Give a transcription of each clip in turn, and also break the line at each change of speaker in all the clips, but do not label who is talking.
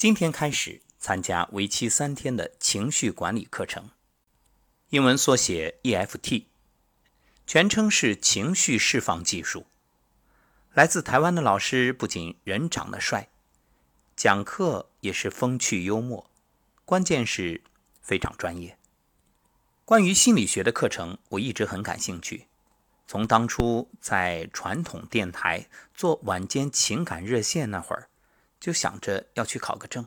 今天开始参加为期三天的情绪管理课程，英文缩写 EFT，全称是情绪释放技术。来自台湾的老师不仅人长得帅，讲课也是风趣幽默，关键是非常专业。关于心理学的课程，我一直很感兴趣。从当初在传统电台做晚间情感热线那会儿。就想着要去考个证，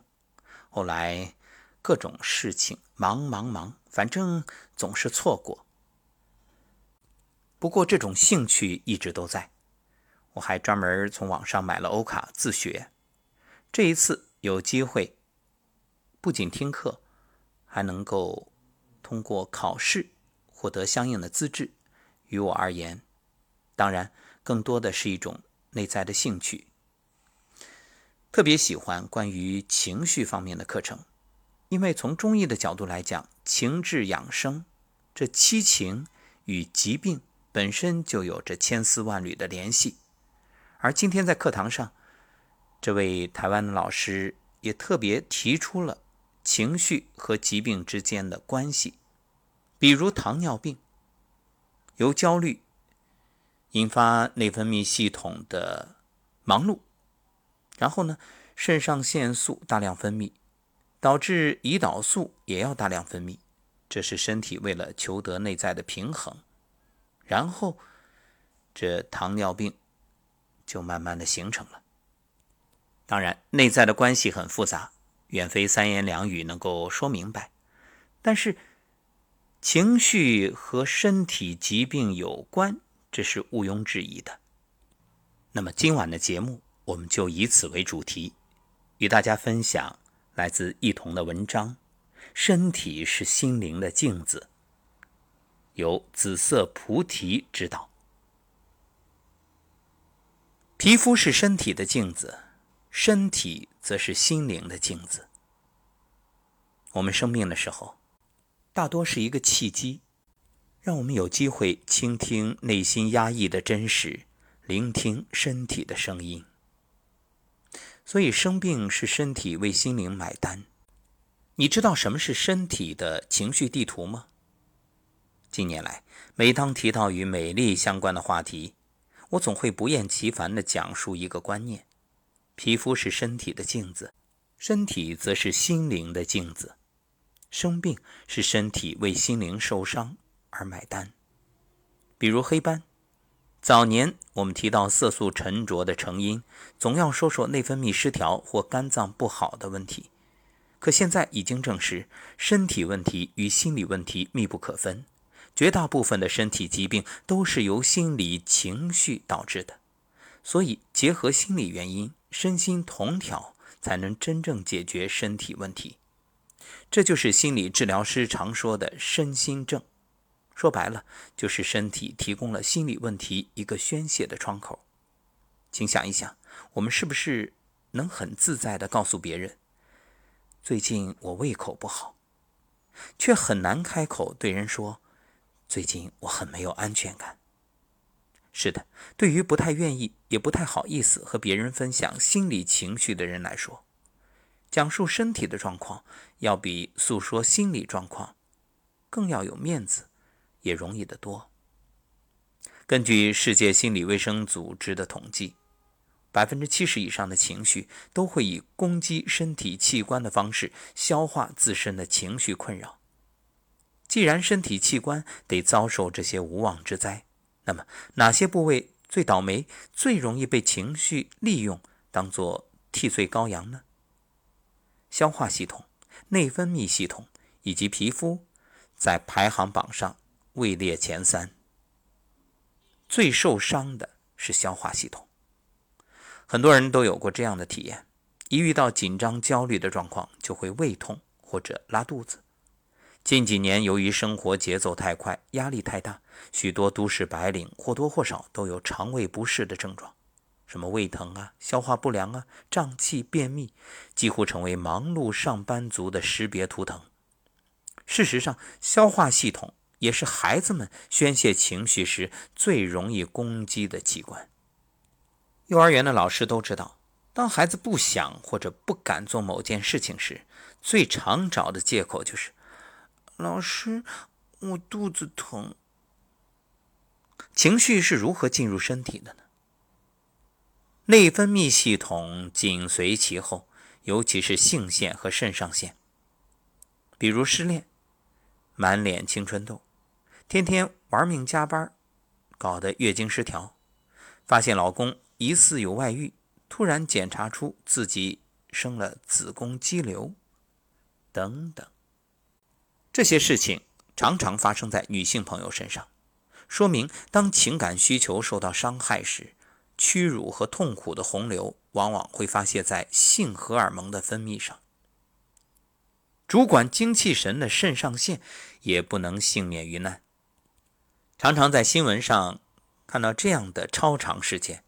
后来各种事情忙忙忙，反正总是错过。不过这种兴趣一直都在，我还专门从网上买了欧卡自学。这一次有机会，不仅听课，还能够通过考试获得相应的资质。于我而言，当然更多的是一种内在的兴趣。特别喜欢关于情绪方面的课程，因为从中医的角度来讲，情志养生，这七情与疾病本身就有着千丝万缕的联系。而今天在课堂上，这位台湾的老师也特别提出了情绪和疾病之间的关系，比如糖尿病，由焦虑引发内分泌系统的忙碌。然后呢，肾上腺素大量分泌，导致胰岛素也要大量分泌，这是身体为了求得内在的平衡。然后，这糖尿病就慢慢的形成了。当然，内在的关系很复杂，远非三言两语能够说明白。但是，情绪和身体疾病有关，这是毋庸置疑的。那么今晚的节目。我们就以此为主题，与大家分享来自一同的文章。身体是心灵的镜子，由紫色菩提指导。皮肤是身体的镜子，身体则是心灵的镜子。我们生病的时候，大多是一个契机，让我们有机会倾听内心压抑的真实，聆听身体的声音。所以生病是身体为心灵买单。你知道什么是身体的情绪地图吗？近年来，每当提到与美丽相关的话题，我总会不厌其烦地讲述一个观念：皮肤是身体的镜子，身体则是心灵的镜子。生病是身体为心灵受伤而买单。比如黑斑。早年我们提到色素沉着的成因，总要说说内分泌失调或肝脏不好的问题。可现在已经证实，身体问题与心理问题密不可分，绝大部分的身体疾病都是由心理情绪导致的。所以，结合心理原因，身心同调，才能真正解决身体问题。这就是心理治疗师常说的“身心症”。说白了，就是身体提供了心理问题一个宣泄的窗口。请想一想，我们是不是能很自在地告诉别人：“最近我胃口不好”，却很难开口对人说：“最近我很没有安全感。”是的，对于不太愿意也不太好意思和别人分享心理情绪的人来说，讲述身体的状况要比诉说心理状况更要有面子。也容易得多。根据世界心理卫生组织的统计，百分之七十以上的情绪都会以攻击身体器官的方式消化自身的情绪困扰。既然身体器官得遭受这些无妄之灾，那么哪些部位最倒霉、最容易被情绪利用当做替罪羔羊呢？消化系统、内分泌系统以及皮肤在排行榜上。位列前三，最受伤的是消化系统。很多人都有过这样的体验：一遇到紧张、焦虑的状况，就会胃痛或者拉肚子。近几年，由于生活节奏太快、压力太大，许多都市白领或多或少都有肠胃不适的症状，什么胃疼啊、消化不良啊、胀气、便秘，几乎成为忙碌上班族的识别图腾。事实上，消化系统。也是孩子们宣泄情绪时最容易攻击的器官。幼儿园的老师都知道，当孩子不想或者不敢做某件事情时，最常找的借口就是：“老师，我肚子疼。”情绪是如何进入身体的呢？内分泌系统紧随其后，尤其是性腺和肾上腺。比如失恋，满脸青春痘，天天玩命加班，搞得月经失调，发现老公疑似有外遇，突然检查出自己生了子宫肌瘤，等等。这些事情常常发生在女性朋友身上。说明，当情感需求受到伤害时，屈辱和痛苦的洪流往往会发泄在性荷尔蒙的分泌上。主管精气神的肾上腺也不能幸免于难。常常在新闻上看到这样的超常事件：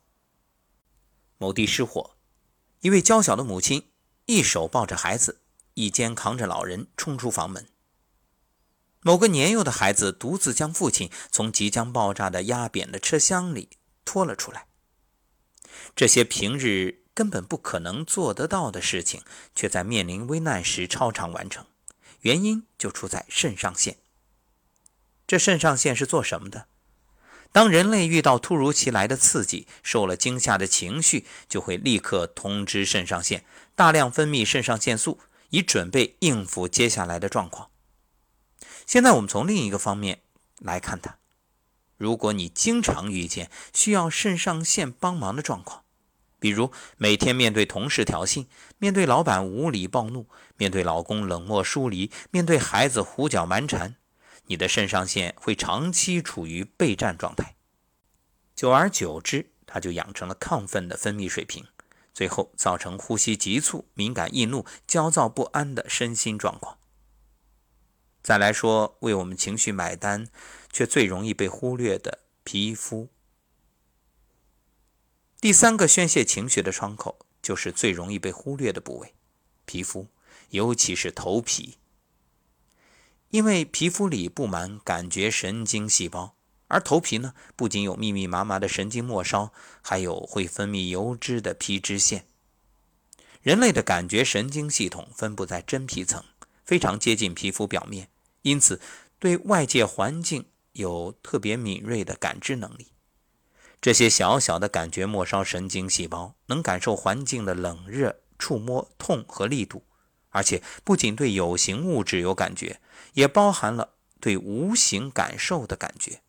某地失火，一位娇小的母亲一手抱着孩子，一肩扛着老人冲出房门。某个年幼的孩子独自将父亲从即将爆炸的压扁的车厢里拖了出来。这些平日根本不可能做得到的事情，却在面临危难时超常完成。原因就出在肾上腺。这肾上腺是做什么的？当人类遇到突如其来的刺激，受了惊吓的情绪，就会立刻通知肾上腺，大量分泌肾上腺素，以准备应付接下来的状况。现在我们从另一个方面来看它。如果你经常遇见需要肾上腺帮忙的状况，比如每天面对同事挑衅，面对老板无理暴怒，面对老公冷漠疏离，面对孩子胡搅蛮缠，你的肾上腺会长期处于备战状态。久而久之，它就养成了亢奋的分泌水平，最后造成呼吸急促、敏感易怒、焦躁不安的身心状况。再来说，为我们情绪买单却最容易被忽略的皮肤。第三个宣泄情绪的窗口，就是最容易被忽略的部位——皮肤，尤其是头皮。因为皮肤里布满感觉神经细胞，而头皮呢，不仅有密密麻麻的神经末梢，还有会分泌油脂的皮脂腺。人类的感觉神经系统分布在真皮层，非常接近皮肤表面。因此，对外界环境有特别敏锐的感知能力。这些小小的感觉末梢神经细胞能感受环境的冷热、触摸、痛和力度，而且不仅对有形物质有感觉，也包含了对无形感受的感觉。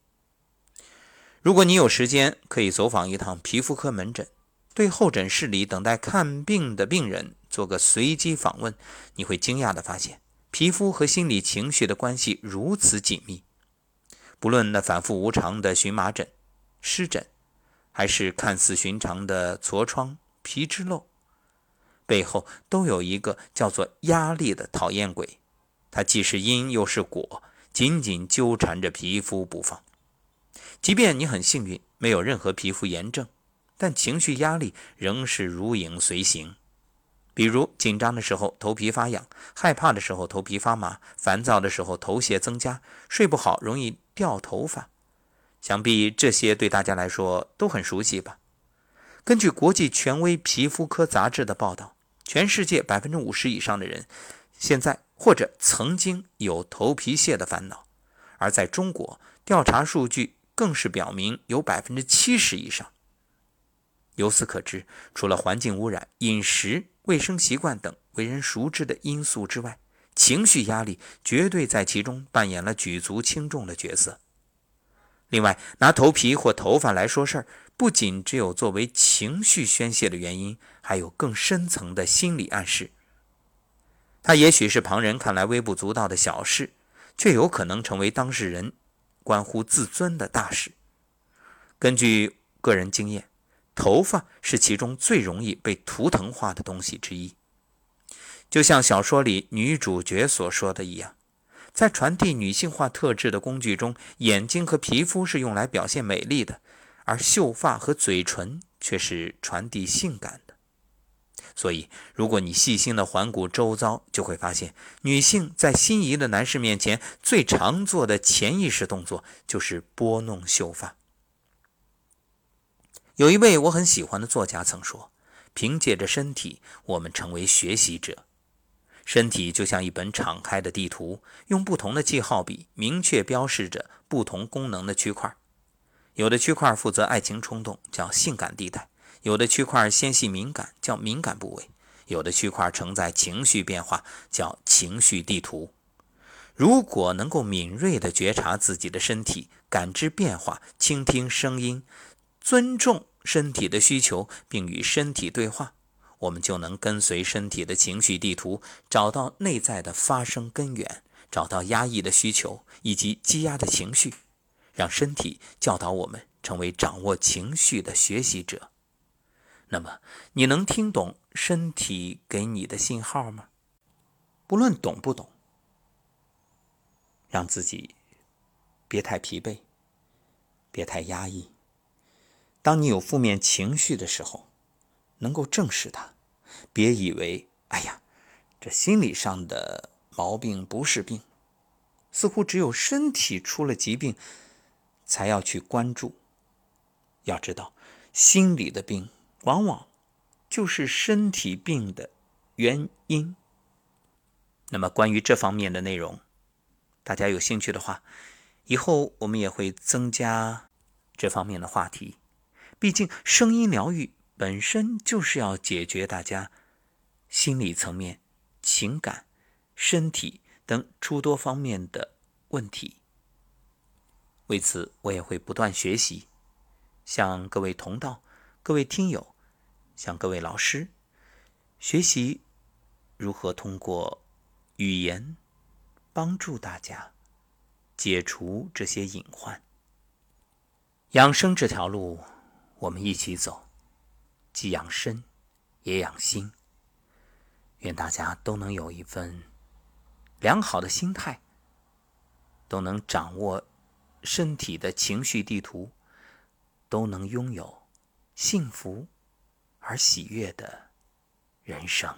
如果你有时间，可以走访一趟皮肤科门诊，对候诊室里等待看病的病人做个随机访问，你会惊讶地发现。皮肤和心理情绪的关系如此紧密，不论那反复无常的荨麻疹、湿疹，还是看似寻常的痤疮、皮脂漏，背后都有一个叫做压力的讨厌鬼，它既是因又是果，紧紧纠缠着皮肤不放。即便你很幸运，没有任何皮肤炎症，但情绪压力仍是如影随形。比如紧张的时候头皮发痒，害怕的时候头皮发麻，烦躁的时候头屑增加，睡不好容易掉头发。想必这些对大家来说都很熟悉吧？根据国际权威皮肤科杂志的报道，全世界百分之五十以上的人现在或者曾经有头皮屑的烦恼，而在中国，调查数据更是表明有百分之七十以上。由此可知，除了环境污染、饮食，卫生习惯等为人熟知的因素之外，情绪压力绝对在其中扮演了举足轻重的角色。另外，拿头皮或头发来说事儿，不仅只有作为情绪宣泄的原因，还有更深层的心理暗示。它也许是旁人看来微不足道的小事，却有可能成为当事人关乎自尊的大事。根据个人经验。头发是其中最容易被图腾化的东西之一，就像小说里女主角所说的一样，在传递女性化特质的工具中，眼睛和皮肤是用来表现美丽的，而秀发和嘴唇却是传递性感的。所以，如果你细心的环顾周遭，就会发现，女性在心仪的男士面前最常做的潜意识动作就是拨弄秀发。有一位我很喜欢的作家曾说：“凭借着身体，我们成为学习者。身体就像一本敞开的地图，用不同的记号笔明确标示着不同功能的区块。有的区块负责爱情冲动，叫性感地带；有的区块纤细敏感，叫敏感部位；有的区块承载情绪变化，叫情绪地图。如果能够敏锐地觉察自己的身体，感知变化，倾听声音，尊重身体的需求，并与身体对话。我们就能跟随身体的情绪地图，找到内在的发生根源，找到压抑的需求以及积压的情绪，让身体教导我们成为掌握情绪的学习者。那么，你能听懂身体给你的信号吗？不论懂不懂，让自己别太疲惫，别太压抑。当你有负面情绪的时候，能够正视它，别以为“哎呀，这心理上的毛病不是病”，似乎只有身体出了疾病才要去关注。要知道，心理的病往往就是身体病的原因。那么，关于这方面的内容，大家有兴趣的话，以后我们也会增加这方面的话题。毕竟，声音疗愈。本身就是要解决大家心理层面、情感、身体等诸多方面的问题。为此，我也会不断学习，向各位同道、各位听友、向各位老师学习如何通过语言帮助大家解除这些隐患。养生这条路，我们一起走。既养身，也养心。愿大家都能有一份良好的心态，都能掌握身体的情绪地图，都能拥有幸福而喜悦的人生。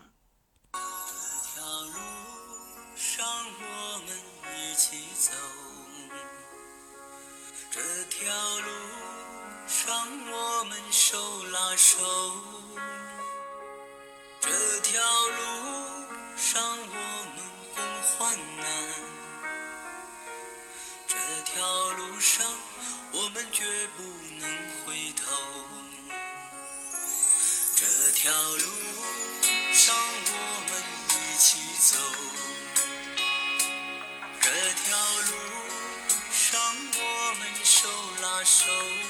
这条路上，我们一起走。这条路。上我们手拉手，这条条路上我们一起走，这条路上我们手拉手。